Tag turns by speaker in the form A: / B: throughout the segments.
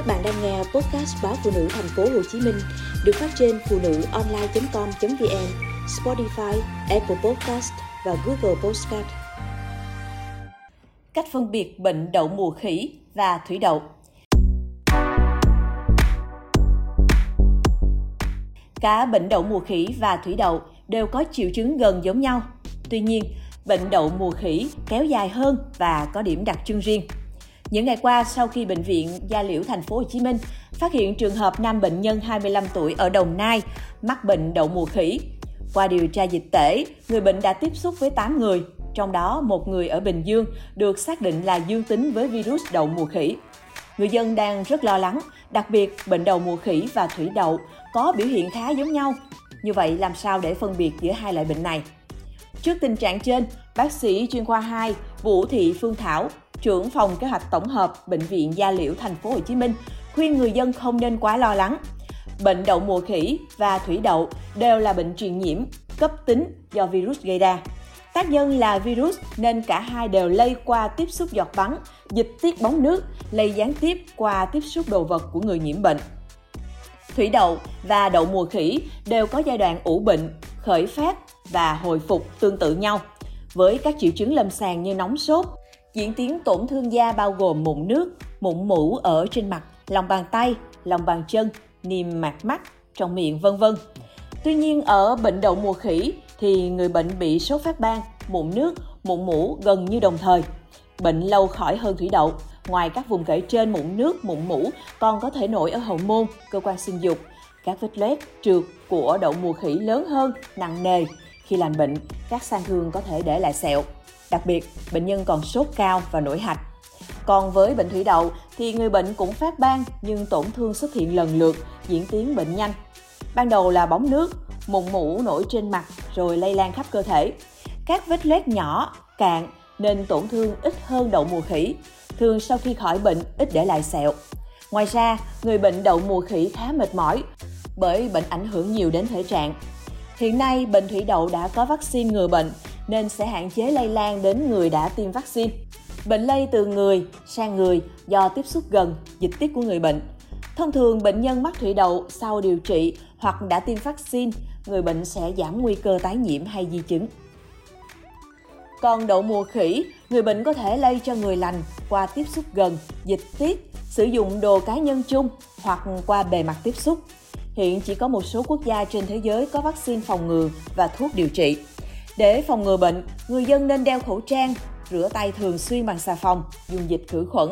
A: Các bạn đang nghe podcast báo phụ nữ thành phố Hồ Chí Minh được phát trên phụ nữ online.com.vn, Spotify, Apple Podcast và Google Podcast.
B: Cách phân biệt bệnh đậu mùa khỉ và thủy đậu. Cả bệnh đậu mùa khỉ và thủy đậu đều có triệu chứng gần giống nhau. Tuy nhiên, bệnh đậu mùa khỉ kéo dài hơn và có điểm đặc trưng riêng. Những ngày qua, sau khi bệnh viện Gia Liễu thành phố Hồ Chí Minh phát hiện trường hợp nam bệnh nhân 25 tuổi ở Đồng Nai mắc bệnh đậu mùa khỉ, qua điều tra dịch tễ, người bệnh đã tiếp xúc với 8 người, trong đó một người ở Bình Dương được xác định là dương tính với virus đậu mùa khỉ. Người dân đang rất lo lắng, đặc biệt bệnh đậu mùa khỉ và thủy đậu có biểu hiện khá giống nhau. Như vậy làm sao để phân biệt giữa hai loại bệnh này? Trước tình trạng trên, bác sĩ chuyên khoa 2 Vũ Thị Phương Thảo, trưởng phòng kế hoạch tổng hợp bệnh viện Gia Liễu thành phố Hồ Chí Minh khuyên người dân không nên quá lo lắng. Bệnh đậu mùa khỉ và thủy đậu đều là bệnh truyền nhiễm cấp tính do virus gây ra. Tác nhân là virus nên cả hai đều lây qua tiếp xúc giọt bắn, dịch tiết bóng nước, lây gián tiếp qua tiếp xúc đồ vật của người nhiễm bệnh. Thủy đậu và đậu mùa khỉ đều có giai đoạn ủ bệnh, khởi phát và hồi phục tương tự nhau, với các triệu chứng lâm sàng như nóng sốt, diễn tiến tổn thương da bao gồm mụn nước, mụn mũ ở trên mặt, lòng bàn tay, lòng bàn chân, niêm mạc mắt, trong miệng vân vân. Tuy nhiên ở bệnh đậu mùa khỉ thì người bệnh bị sốt phát ban, mụn nước, mụn mũ gần như đồng thời. Bệnh lâu khỏi hơn thủy đậu, ngoài các vùng kể trên mụn nước, mụn mũ còn có thể nổi ở hậu môn, cơ quan sinh dục. Các vết loét, trượt của đậu mùa khỉ lớn hơn, nặng nề. Khi lành bệnh, các sang thương có thể để lại sẹo. Đặc biệt, bệnh nhân còn sốt cao và nổi hạch. Còn với bệnh thủy đậu thì người bệnh cũng phát ban nhưng tổn thương xuất hiện lần lượt, diễn tiến bệnh nhanh. Ban đầu là bóng nước, mụn mủ nổi trên mặt rồi lây lan khắp cơ thể. Các vết loét nhỏ, cạn nên tổn thương ít hơn đậu mùa khỉ. Thường sau khi khỏi bệnh ít để lại sẹo. Ngoài ra, người bệnh đậu mùa khỉ khá mệt mỏi bởi bệnh ảnh hưởng nhiều đến thể trạng. Hiện nay, bệnh thủy đậu đã có vaccine ngừa bệnh nên sẽ hạn chế lây lan đến người đã tiêm vaccine. Bệnh lây từ người sang người do tiếp xúc gần, dịch tiết của người bệnh. Thông thường, bệnh nhân mắc thủy đậu sau điều trị hoặc đã tiêm vaccine, người bệnh sẽ giảm nguy cơ tái nhiễm hay di chứng. Còn đậu mùa khỉ, người bệnh có thể lây cho người lành qua tiếp xúc gần, dịch tiết, sử dụng đồ cá nhân chung hoặc qua bề mặt tiếp xúc. Hiện chỉ có một số quốc gia trên thế giới có vaccine phòng ngừa và thuốc điều trị. Để phòng ngừa bệnh, người dân nên đeo khẩu trang, rửa tay thường xuyên bằng xà phòng, dùng dịch khử khuẩn,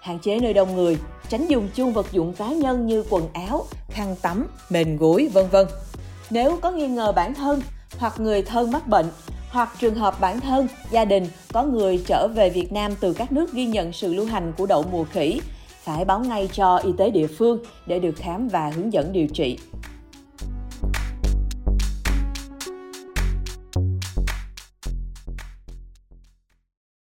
B: hạn chế nơi đông người, tránh dùng chung vật dụng cá nhân như quần áo, khăn tắm, mền gối, vân vân. Nếu có nghi ngờ bản thân hoặc người thân mắc bệnh, hoặc trường hợp bản thân, gia đình có người trở về Việt Nam từ các nước ghi nhận sự lưu hành của đậu mùa khỉ, phải báo ngay cho y tế địa phương để được khám và hướng dẫn điều trị.